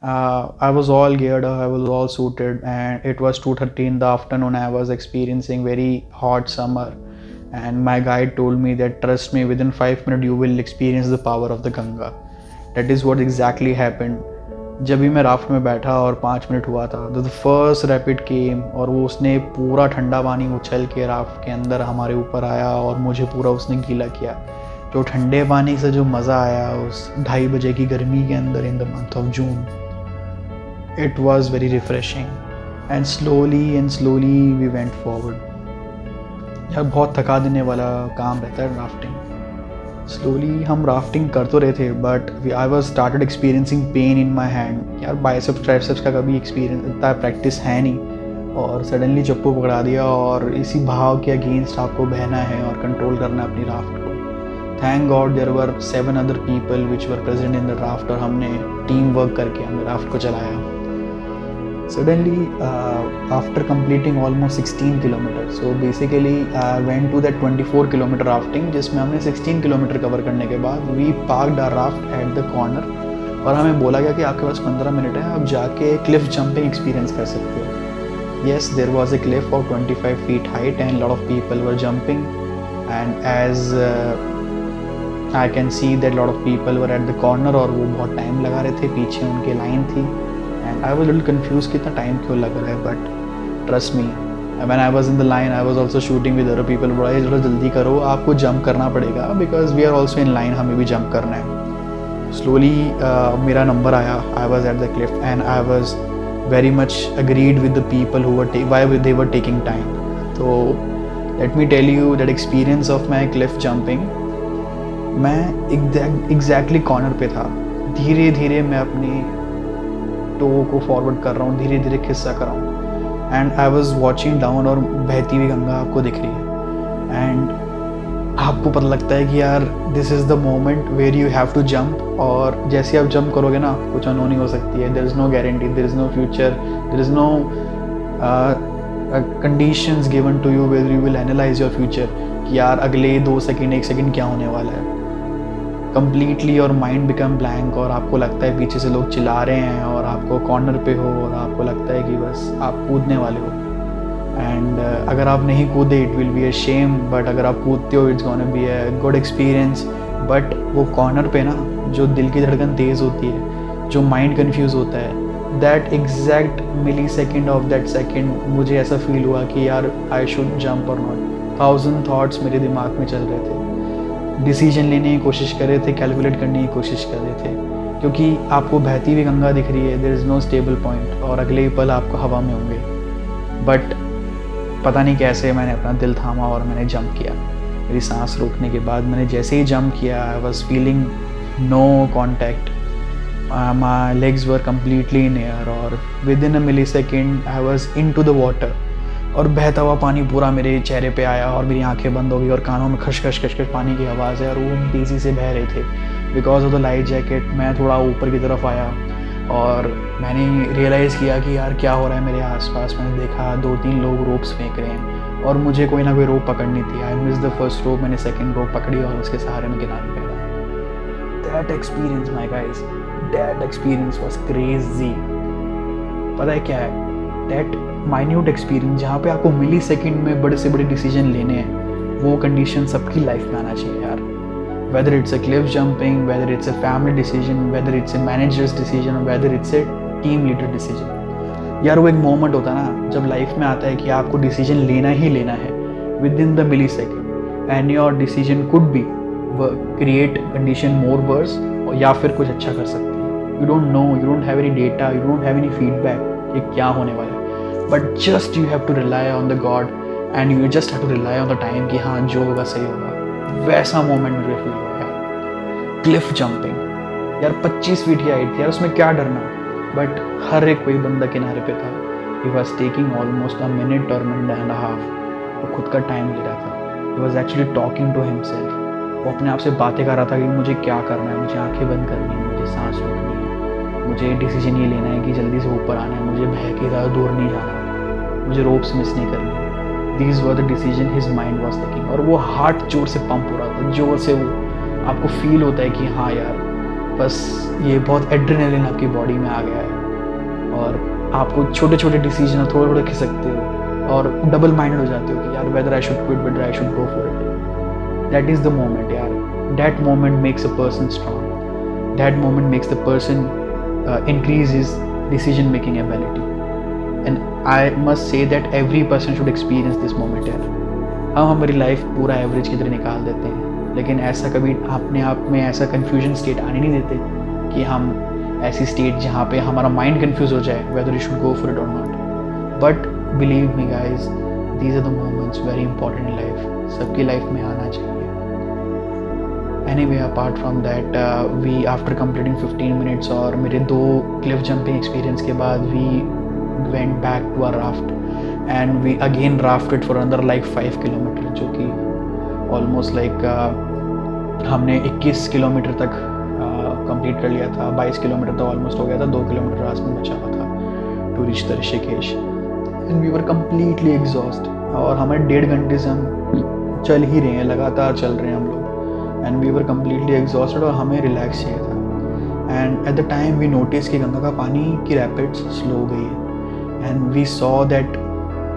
Uh, I was all geared up, I was all suited, and it was 2:30 in the afternoon. I was experiencing very hot summer, and my guide told me that trust me, within five minutes you will experience the power of the Ganga. That is what exactly happened. जब भी मैं raft में बैठा और पाँच minute हुआ था the first rapid केम और वो उसने पूरा ठंडा पानी उछल के राफ्ट के अंदर हमारे ऊपर आया और मुझे पूरा उसने गीला किया जो ठंडे पानी से जो मज़ा आया उस ढाई बजे की गर्मी के अंदर in the month of June it was very refreshing. And slowly and slowly we went forward. यार बहुत थका देने वाला काम रहता है राफ्टिंग स्लोली हम राफ्टिंग कर तो रहे थे but I was started experiencing pain in my hand यार बाइसेप्स ट्राइसेप्स का कभी एक्सपीरियंस इतना प्रैक्टिस है नहीं. और सडनली चप्पू पकड़ा दिया और इसी भाव के अगेंस्ट आपको बहना है और कंट्रोल करना है अपनी राफ्ट को. Thank God there were seven other people which were present in the raft और हमने टीम वर्क करके, हमने राफ्ट को चलाया. Suddenly uh, after completing almost 16 kilometers so basically I went to that 24 kilometer rafting जिसमें हमने 16 kilometre cover करने के बाद we parked our raft at the corner और हमें बोला गया कि आपके पास 15 मिनट है आप जाके क्लिफ जंपिंग एक्सपीरियंस कर सकते हो yes there was a cliff of 25 feet height and a lot of people were jumping and as uh, I can see that a lot of people were at the corner और वो बहुत time लगा रहे थे पीछे उनकी line थी and I was little confuse कितना टाइम क्यों लग रहा है but trust me when I was in the line I was also shooting with other people बोला थोड़ा जल्दी करो आपको जंप करना पड़ेगा because we are also in line हमें भी जंप करना है. स्लोली uh, मेरा नंबर आया I was at the cliff and I was very much agreed with the people who they were taking time तो let me tell you that experience of my cliff jumping मैं exactly corner पे था। धीरे धीरे मैं अपनी to को forward कर रहा हूँ धीरे धीरे खिस्सा कर रहा हूँ। And I was watching down और बहती हुई गंगा आपको दिख रही है। एंड आपको पता लगता है कि यार this is the moment where you have to jump और जैसे आप जंप करोगे ना कुछ अनहोनी हो सकती है। There is no guarantee there is no future there is no conditions given to you whether you will analyse your future कि यार, अगले दो सेकेंड एक सेकेंड क्या होने वाला है। कम्प्लीटली और माइंड बिकम ब्लैंक और आपको लगता है पीछे से लोग चिल्ला रहे हैं और आपको कॉर्नर पे हो और आपको लगता है कि बस आप कूदने वाले हो। एंड uh, अगर आप नहीं कूदे it will be a shame but अगर आप कूदते हो it's gonna be a good experience but वो कॉर्नर पे ना जो दिल की धड़कन तेज़ होती है जो माइंड कन्फ्यूज़ होता है that exact millisecond of that second मुझे ऐसा फील हुआ कि यार आई शुड जम्प और नॉट थाउज़ेंड थाट्स मेरे दिमाग में चल रहे थे। डिसीज़न लेने की कोशिश कर रहे थे कैलकुलेट करने की कोशिश कर रहे थे। क्योंकि आपको बहती हुई गंगा दिख रही है there is no stable point और अगले ही पल आपको हवा में होंगे। बट पता नहीं कैसे मैंने अपना दिल थामा और मैंने जंप किया। मेरी सांस रोकने के बाद मैंने जैसे ही जंप किया I was feeling no contact my legs were completely in air और within a millisecond I was into the water और बहता हुआ पानी पूरा मेरे चेहरे पे आया और मेरी आँखें बंद हो गई और कानों में खश खश खश खश पानी की आवाज़ है और वो तेज़ी से बह रहे थे। Because of the light jacket मैं थोड़ा ऊपर की तरफ़ आया और मैंने रियलाइज़ किया कि यार क्या हो रहा है मेरे आसपास। मैंने देखा दो तीन लोग रोप्स फेंक रहे हैं और मुझे कोई ना कोई रोप पकड़नी थी। I miss the first rope मैंने सेकेंड रोप पकड़ी और उसके सहारे में किनारे पे that experience my guys that experience was crazy पता है क्या है? दैट माइन्यूट एक्सपीरियंस जहाँ पे आपको मिली सेकेंड में बड़े से बड़े डिसीज़न लेने हैं, वो कंडीशन सबकी लाइफ में आना चाहिए यार। Whether it's a cliff jumping whether it's a family decision whether it's a manager's decision whether it's a team leader decision यार, वो एक मोमेंट होता है ना, जब लाइफ में आता है कि आपको डिसीज़न लेना ही लेना है within the millisecond and your decision could be create condition more worse या फिर कुछ अच्छा कर सकते हैं। You don't know you don't have any data you don't have any feedback कि क्या होने वाला है। But just you have to rely on the god and you just have to rely on the time कि हाँ जो होगा सही होगा। वैसा मोमेंट मुझे फील हुआ यार क्लिफ जंपिंग यार 25 फीट की हाइट थी यार, उसमें क्या डरना? बट हर एक कोई बंदा किनारे पे था। He was taking almost a minute और मिनट एंड हाफ़ वो खुद का टाइम ले रहा था। He was actually talking to himself वो अपने आप से बातें कर रहा था कि मुझे क्या करना है? मुझे आँखें बंद करनी है, मुझे सांस रोकनी है। मुझे डिसीज़न ये लेना है कि जल्दी से ऊपर आना है, मुझे बह के ज़्यादा दूर नहीं जाना मुझे रोप्स मिस नहीं करनी these were the decision his mind was taking और वो हार्ट ज़ोर से पंप हो रहा था, ज़ोर से वो आपको फील होता है कि हाँ यार, बस ये बहुत एड्रेनलिन आपकी बॉडी में आ गया है। और आपको छोटे छोटे डिसीज़न थोड़े थोड़े खिसकते हो। और डबल माइंडेड हो जाते हो कि यार whether I should quit whether I should go for it that is the moment यार. That moment makes a person strong that moment makes the person increase his decision making ability and I must say that every person should experience this moment यार हम हमारी life पूरा average की तरह निकाल देते हैं। लेकिन ऐसा कभी अपने आप में ऐसा कन्फ्यूज़न स्टेट आने नहीं देते कि हम ऐसी स्टेट जहाँ पे हमारा माइंड कन्फ्यूज़ हो जाए whether you should go for it और not but believe me guys these are the moments very important life सबकी लाइफ में आना चाहिए। Anyway apart from that we after completing fifteen minutes और मेरे दो क्लिफ जंपिंग एक्सपीरियंस के बाद we went back to our raft and we again rafted for अंदर लाइक फाइव किलोमीटर जो कि ऑलमोस्ट लाइक like, uh, हमने 21 किलोमीटर तक कंप्लीट कर लिया था। 22 किलोमीटर तो ऑलमोस्ट हो गया था दो किलोमीटर रास्ते में बचा हुआ था to reach the Rishikesh and we were completely exhaust और हमें डेढ़ घंटे से हम चल ही रहे हैं लगातार चल रहे हैं हम लोग। And we were completely exhausted और हमें रिलैक्स चाहिए था। And at the time we notice कि गंगा का पानी की रैपिड्स स्लो गई है। And we saw that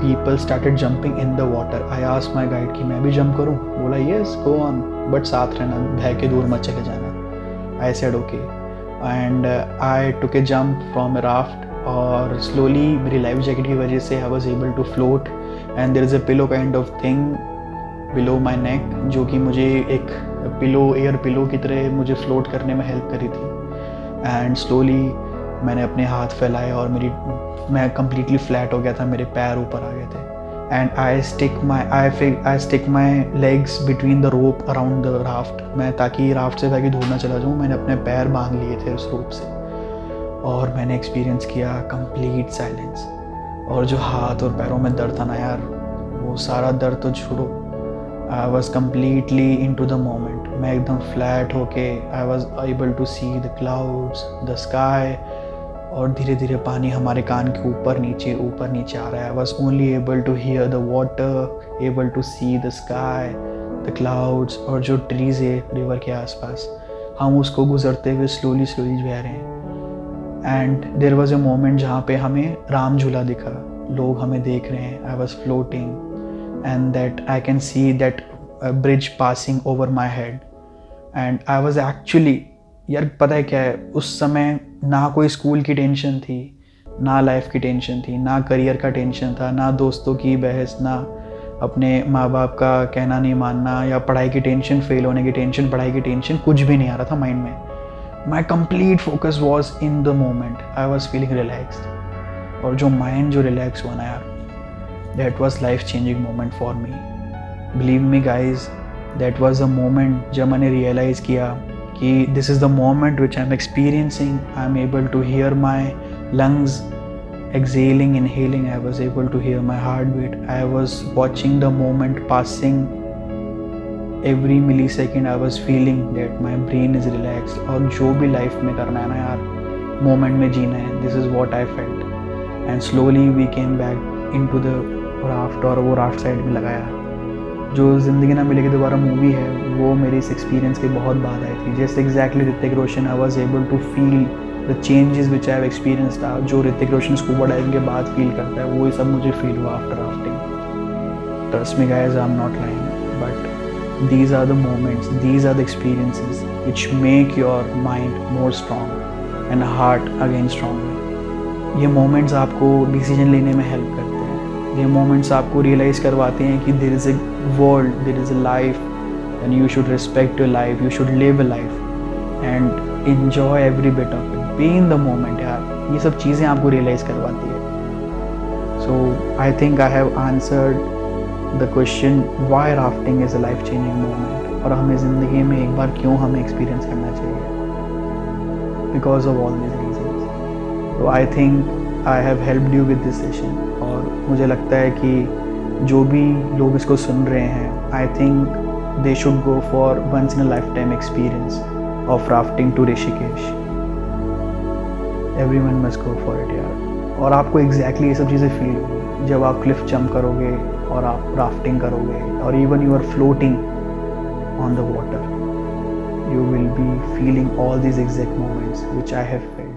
people started jumping in the water I ask my guide कि मैं भी जंप करूँ? बोला येस गो ऑन बट साथ रहना, भय के दूर मत चले जाना। I said okay and I took a jump from a raft और स्लोली मेरी लाइफ जैकेट की वजह से I was able to float and there is a pillow kind of thing below my neck जो कि मुझे एक पिलो एयर पिलो की तरह मुझे फ्लोट करने में हेल्प करी थी। एंड स्लोली मैंने अपने हाथ फैलाए और मेरी, मैं कम्प्लीटली फ्लैट हो गया था, मेरे पैर ऊपर आ गए थे। And I stick my I I stick my legs between the rope around the raft मैं ताकि राफ्ट से ताकि दूर चला जाऊँ, मैंने अपने पैर बाँध लिए थे उस रोप से। और मैंने एक्सपीरियंस किया कंप्लीट साइलेंस और जो हाथ और पैरों में दर्द था ना यार, वो सारा दर्द तो छोड़ो। I was completely into the moment मैं एकदम फ्लैट होके I was able to see the clouds the sky और धीरे धीरे पानी हमारे कान के ऊपर नीचे ऊपर नीचे आ रहा है। I was only able to hear the water able to see the sky the clouds और जो ट्रीज़ है रिवर के आसपास। हम उसको गुजरते हुए स्लोली स्लोली बह रहे हैं। And there was a moment जहाँ पे हमें राम झूला दिखा। लोग हमें देख रहे हैं। I was floating and that I can see that bridge passing over my head and I was actually यार पता है क्या है? उस समय ना कोई स्कूल की टेंशन थी, ना लाइफ की टेंशन थी, ना करियर का टेंशन था, ना दोस्तों की बहस, ना अपने माँ बाप का कहना नहीं मानना या पढ़ाई की टेंशन फेल होने की टेंशन पढ़ाई की टेंशन कुछ भी नहीं आ रहा था माइंड में। My complete focus was in the moment I was feeling relaxed और जो माइंड जो रिलैक्स हुआ ना यार that was life changing moment for me believe me guys that was a moment जब मैंने रियलाइज़ किया कि this is the moment which I am experiencing I am able to hear my lungs exhaling inhaling i was able to hear my heartbeat i was watching the moment passing every millisecond i was feeling that my brain is relaxed और जो भी life में करना है ना यार moment में जीना है this is what I felt and slowly we came back in to the raft और वो राफ्ट साइड में लगाया। जो ज़िंदगी ना मिलेगी दोबारा मूवी है, वो मेरे इस एक्सपीरियंस के बहुत बाद आई थी। जैसे exactly Hrithik Roshan I was able to feel the changes which I experience था, जो ऋतिक रोशन स्कूबा डाइविंग के बाद फील करता है, वो सब मुझे फील हुआ after rafting trust me guys I am not lying but these are the moments these are the experiences which make your mind more strong and heart again stronger ये moments आपको decision लेने में help करते हैं। ये moments आपको realise करवाते हैं कि there is a world there is a life and you should respect your life, you should live a life, and enjoy every bit of it. Be in the moment यार ये सब चीज़ें आपको realise करवाती है। So I think I have answered the question why rafting is a life changing moment और हमें ज़िंदगी में एक बार क्यों हमें एक्सपीरियंस करना चाहिए? Because of all this reason तो I think I have help you with this session मुझे लगता है कि जो भी लोग इसको सुन रहे हैं I think they should go for once in a lifetime experience of rafting to Rishikesh everyone must go for it यार और आपको एग्जैक्टली exactly ये सब चीज़ें फील होगी। जब आप क्लिफ जंप करोगे और आप राफ्टिंग करोगे और even you are floating on the water you will be feeling all these exact moments which I have felt.